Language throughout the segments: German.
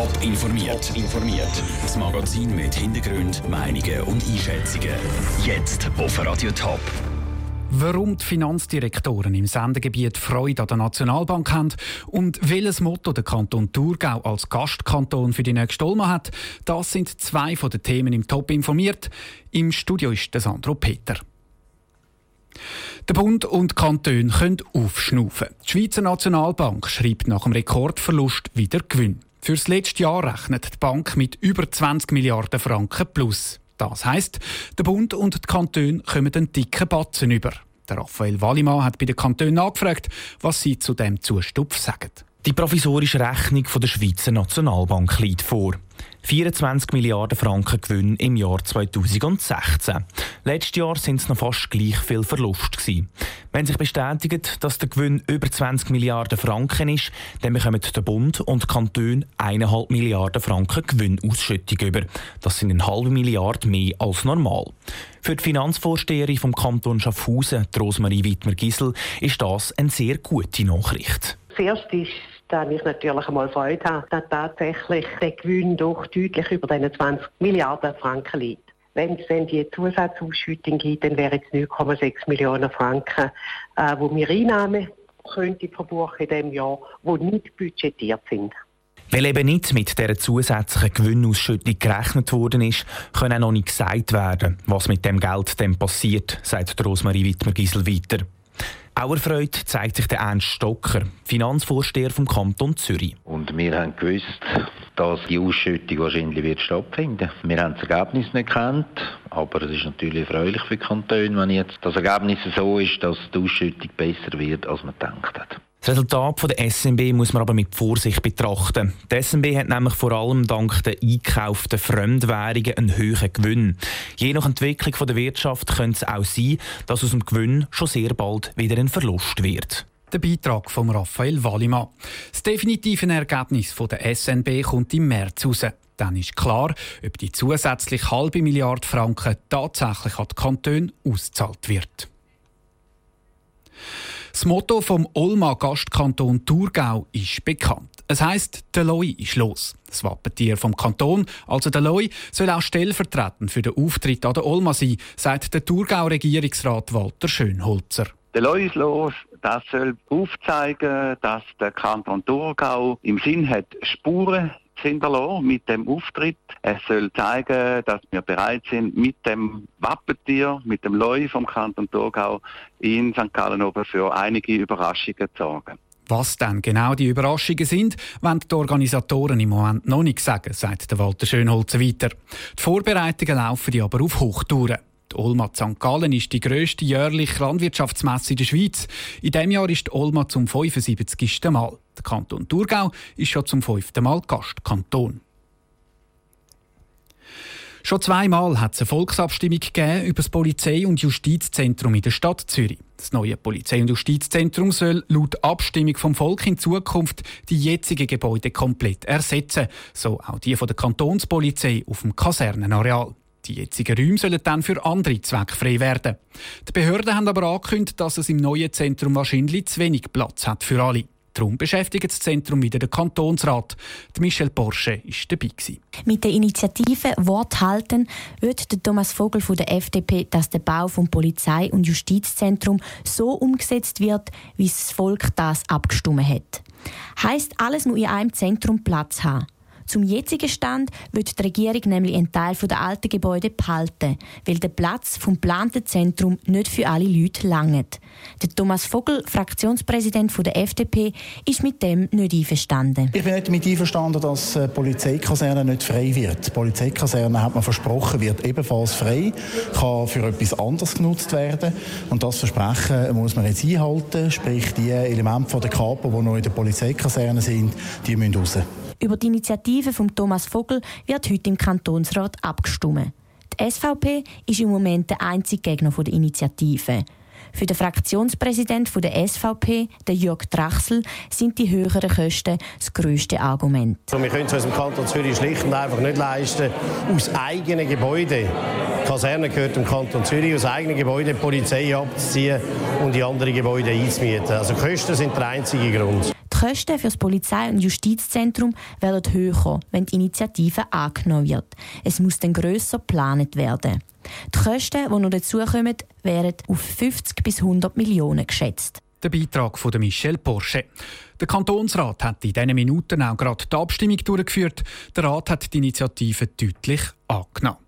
Top informiert. informiert. Das Magazin mit Hintergrund, Meinungen und Einschätzungen. Jetzt auf Radio Top. Warum die Finanzdirektoren im Sendegebiet Freude an der Nationalbank haben und welches Motto der Kanton Thurgau als Gastkanton für die nächste Olma hat, das sind zwei von den Themen im Top informiert. Im Studio ist der Sandro Peter. Der Bund und die Kantone können aufschnaufen. Die Schweizer Nationalbank schreibt nach dem Rekordverlust wieder Gewinn. Fürs letzte Jahr rechnet die Bank mit über 20 Milliarden Franken plus. Das heisst, der Bund und die Kantone kommen einen dicken Batzen über. Der Raphael Wallimann hat bei den Kantonen angefragt, was sie zu dem Zustupf sagen. Die provisorische Rechnung der Schweizer Nationalbank liegt vor. 24 Milliarden Franken Gewinn im Jahr 2016. Letztes Jahr sind es noch fast gleich viel Verlust gewesen. Wenn sich bestätigt, dass der Gewinn über 20 Milliarden Franken ist, dann bekommen der Bund und die Kantone 1,5 Milliarden Franken Gewinnausschüttung über. Das sind eine halbe Milliarde mehr als normal. Für die Finanzvorsteherin vom Kanton Schaffhausen, Rosmarie Wittmer-Gisel, ist das eine sehr gute Nachricht. Zuerst ist da ich natürlich einmal Freude habe, dass tatsächlich der Gewinn doch deutlich über den 20 Milliarden Franken liegt. Wenn es dann die Zusatzausschüttung gibt, dann wären es 9,6 Millionen Franken, äh, wo wir Einnahmen könnte verbuchen in diesem Jahr, die nicht budgetiert sind. Weil eben nicht mit dieser zusätzlichen Gewinnausschüttung gerechnet worden ist, kann auch noch nicht gesagt werden, was mit dem Geld dann passiert, sagt Rosmarie Wittmer-Gisel weiter. Auch erfreut zeigt sich der Ernst Stocker, Finanzvorsteher vom Kanton Zürich. Und wir haben gewusst, dass die Ausschüttung wahrscheinlich wird stattfinden. Wir haben das Ergebnis nicht gekannt, aber es ist natürlich erfreulich für die Kantone, wenn jetzt das Ergebnis so ist, dass die Ausschüttung besser wird, als man gedacht hat. Das Resultat der SMB muss man aber mit Vorsicht betrachten. Die SMB hat nämlich vor allem dank der eingekauften Fremdwährungen einen hohen Gewinn. Je nach Entwicklung der Wirtschaft könnte es auch sein, dass aus dem Gewinn schon sehr bald wieder ein Verlust wird. Der Beitrag von Raphael Wallimann. Das definitive Ergebnis der SNB kommt im März raus. Dann ist klar, ob die zusätzliche halbe Milliarde Franken tatsächlich an die Kantone ausgezahlt wird. Das Motto vom Olma Gastkanton Thurgau ist bekannt. Es heisst, der Loi ist los. Das Wappentier vom Kanton, also der Loi, soll auch stellvertretend für den Auftritt an der Olma sein, sagt der Thurgau-Regierungsrat Walter Schönholzer. Der Loi ist los, das soll aufzeigen, dass der Kanton Thurgau im Sinn hat, Spuren hinterlassen mit dem Auftritt. Es soll zeigen, dass wir bereit sind, mit dem Wappentier, mit dem Leu vom Kanton Thurgau in St. Gallen oben für einige Überraschungen zu sorgen. Was dann genau die Überraschungen sind, wollen die Organisatoren im Moment noch nicht sagen, sagt Walter Schönholzer weiter. Die Vorbereitungen laufen aber auf Hochtouren. Die Olma St. Gallen ist die grösste jährliche Landwirtschaftsmesse in der Schweiz. In diesem Jahr ist die Olma zum 75. Mal. Der Kanton Thurgau ist schon zum fünften Mal Gastkanton. Schon zweimal hat es eine Volksabstimmung gegeben über das Polizei- und Justizzentrum in der Stadt Zürich. Das neue Polizei- und Justizzentrum soll laut Abstimmung vom Volk in Zukunft die jetzigen Gebäude komplett ersetzen, so auch die von der Kantonspolizei auf dem Kasernenareal. Die jetzigen Räume sollen dann für andere Zwecke frei werden. Die Behörden haben aber angekündigt, dass es im neuen Zentrum wahrscheinlich zu wenig Platz hat für alle. Darum beschäftigt das Zentrum wieder den Kantonsrat. Die Michelle Porsche war dabei. Mit der Initiative Wort halten wird Thomas Vogel von der FDP, dass der Bau vom Polizei- und Justizzentrum so umgesetzt wird, wie das Volk das abgestimmt hat. Heißt, alles muss in einem Zentrum Platz haben. Zum jetzigen Stand wird die Regierung nämlich einen Teil der alten Gebäude behalten, weil der Platz vom geplanten Zentrum nicht für alle Leute langt. Der Thomas Vogel, Fraktionspräsident der FDP, ist mit dem nicht einverstanden. Ich bin nicht damit einverstanden, dass die Polizeikaserne nicht frei wird. Die Polizeikaserne hat man versprochen, wird ebenfalls frei, kann für etwas anderes genutzt werden. Und das Versprechen muss man jetzt einhalten, sprich die Elemente der Kapo, die noch in der Polizeikaserne sind, die müssen raus. Über die Initiative von Thomas Vogel wird heute im Kantonsrat abgestimmt. Die SVP ist im Moment der einzige Gegner der Initiative. Für den Fraktionspräsident der SVP, den Jörg Drachsel, sind die höheren Kosten das grösste Argument. Wir können es uns im Kanton Zürich schlicht und einfach nicht leisten, aus eigenen Gebäuden, die Kaserne gehört dem Kanton Zürich, aus eigenen Gebäuden Polizei abzuziehen und die anderen Gebäude einzumieten. Also Kosten sind der einzige Grund. Kosten für das Polizei- und Justizzentrum werden höher, wenn die Initiative angenommen wird. Es muss dann grösser geplant werden. Die Kosten, die noch dazukommen, werden auf 50 bis 100 Millionen geschätzt. Der Beitrag von Michel Porsche. Der Kantonsrat hat in diesen Minuten auch gerade die Abstimmung durchgeführt. Der Rat hat die Initiative deutlich angenommen.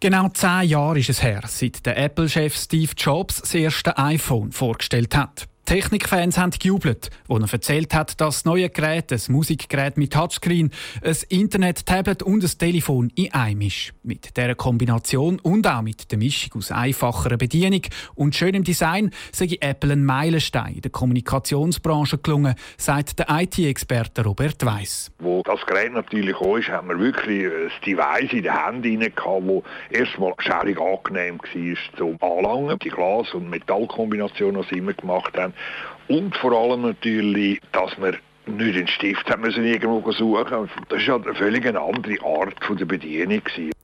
Genau zehn Jahre ist es her, seit der Apple-Chef Steve Jobs das erste iPhone vorgestellt hat. Technikfans haben gejubelt, als er erzählt hat, dass das neue Gerät, ein Musikgerät mit Touchscreen, ein Internet-Tablet und ein Telefon in einem ist. Mit dieser Kombination und auch mit der Mischung aus einfacherer Bedienung und schönem Design sei Apple ein Meilenstein in der Kommunikationsbranche gelungen, sagt der IT-Experte Robert Weiss. Wo das Gerät natürlich auch ist, haben wir wirklich ein Device in der Hand gehabt, das erstmal schärig angenehm war zum Anlangen. Die Glas- und Metallkombination, die sie immer gemacht haben, und vor allem natürlich, dass man nicht den Stift haben müssen irgendwo suchen. Das war eine völlig andere Art von der Bedienung.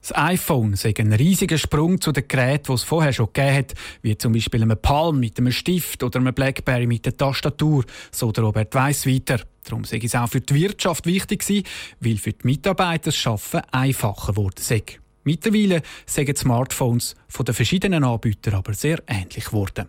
Das iPhone sei ein riesiger Sprung zu den Geräten, die es vorher schon gegeben hat, wie zum Beispiel einem Palm mit einem Stift oder einem Blackberry mit der Tastatur, so der Robert Weiss weiter. Darum sei es auch für die Wirtschaft wichtig gewesen, weil für die Mitarbeiter das Arbeiten einfacher geworden sei. Mittlerweile die Smartphones von den verschiedenen Anbietern aber sehr ähnlich geworden.